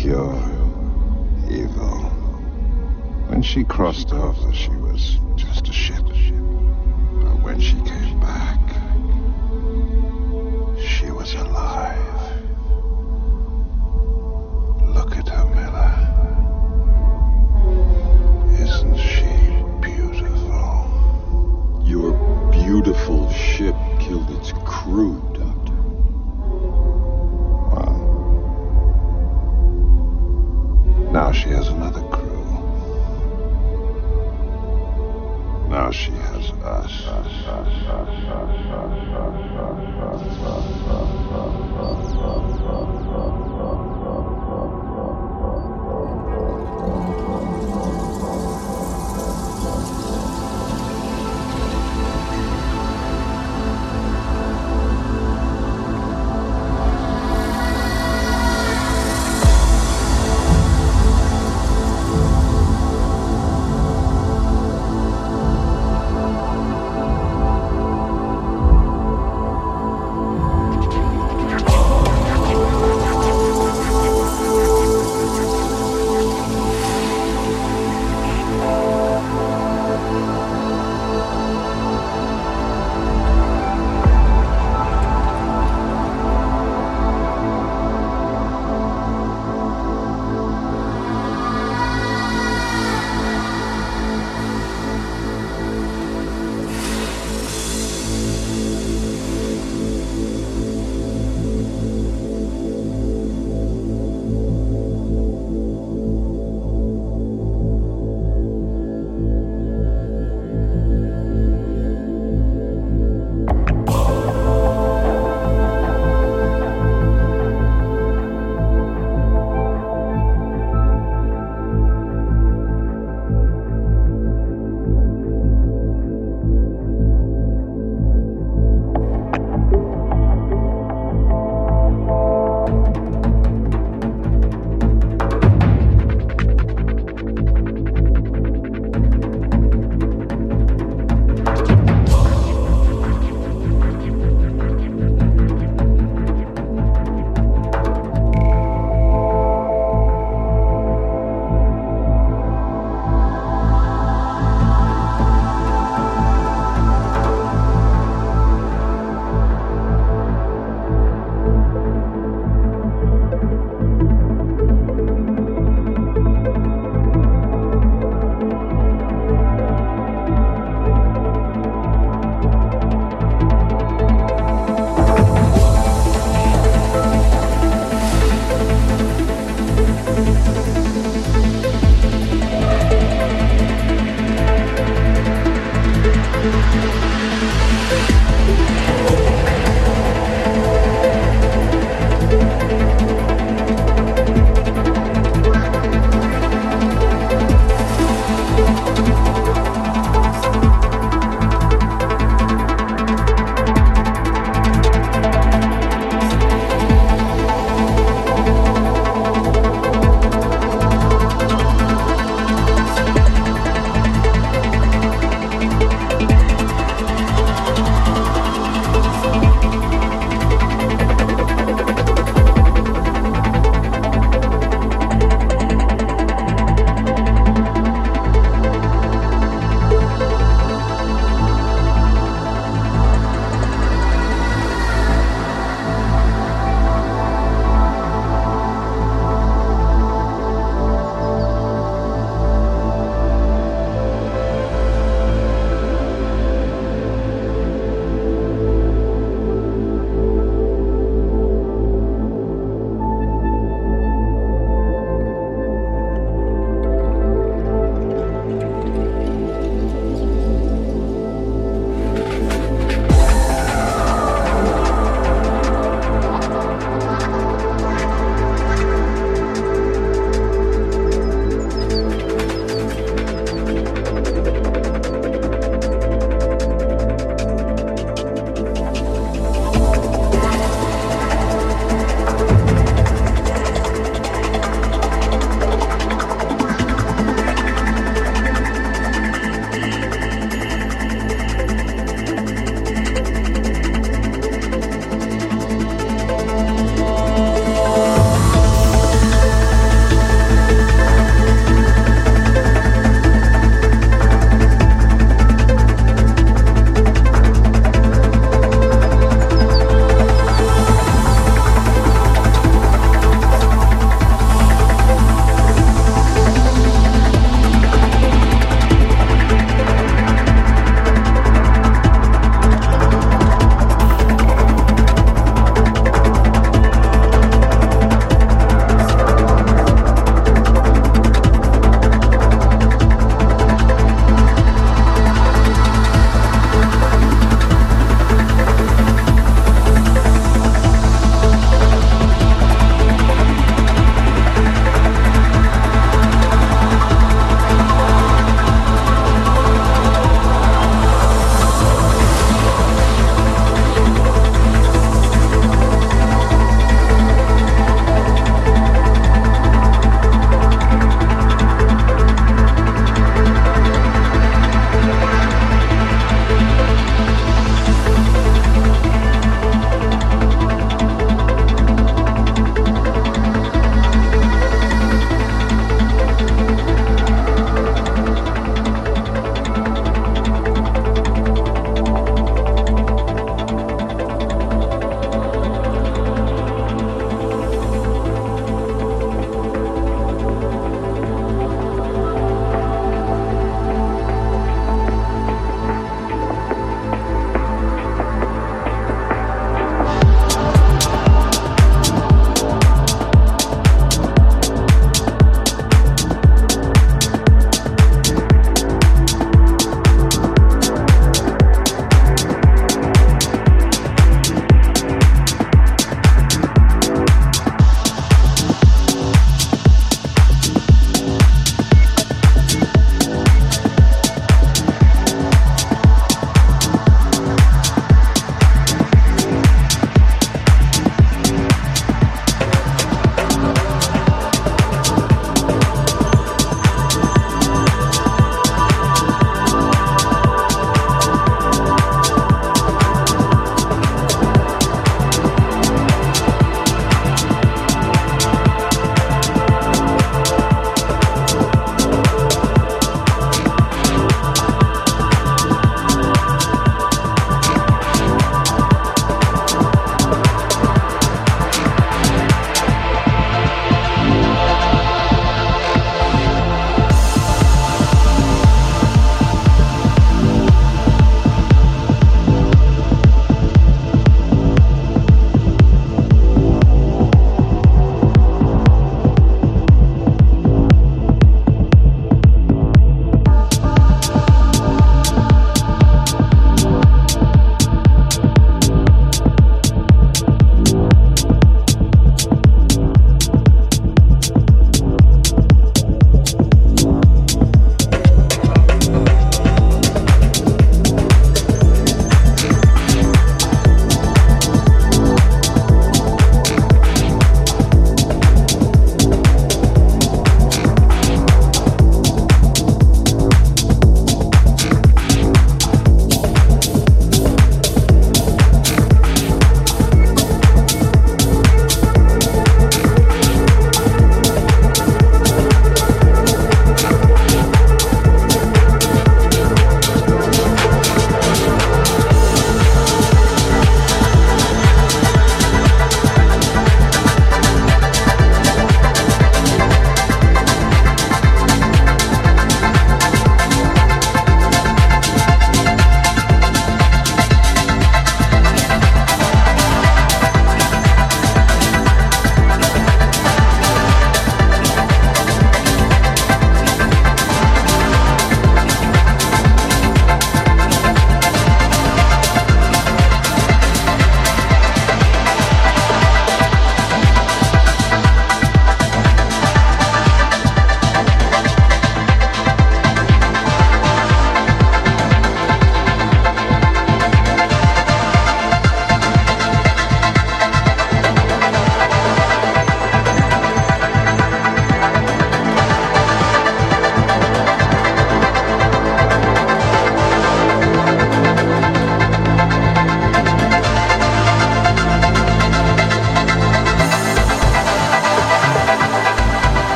Pure evil. When she crossed over, she was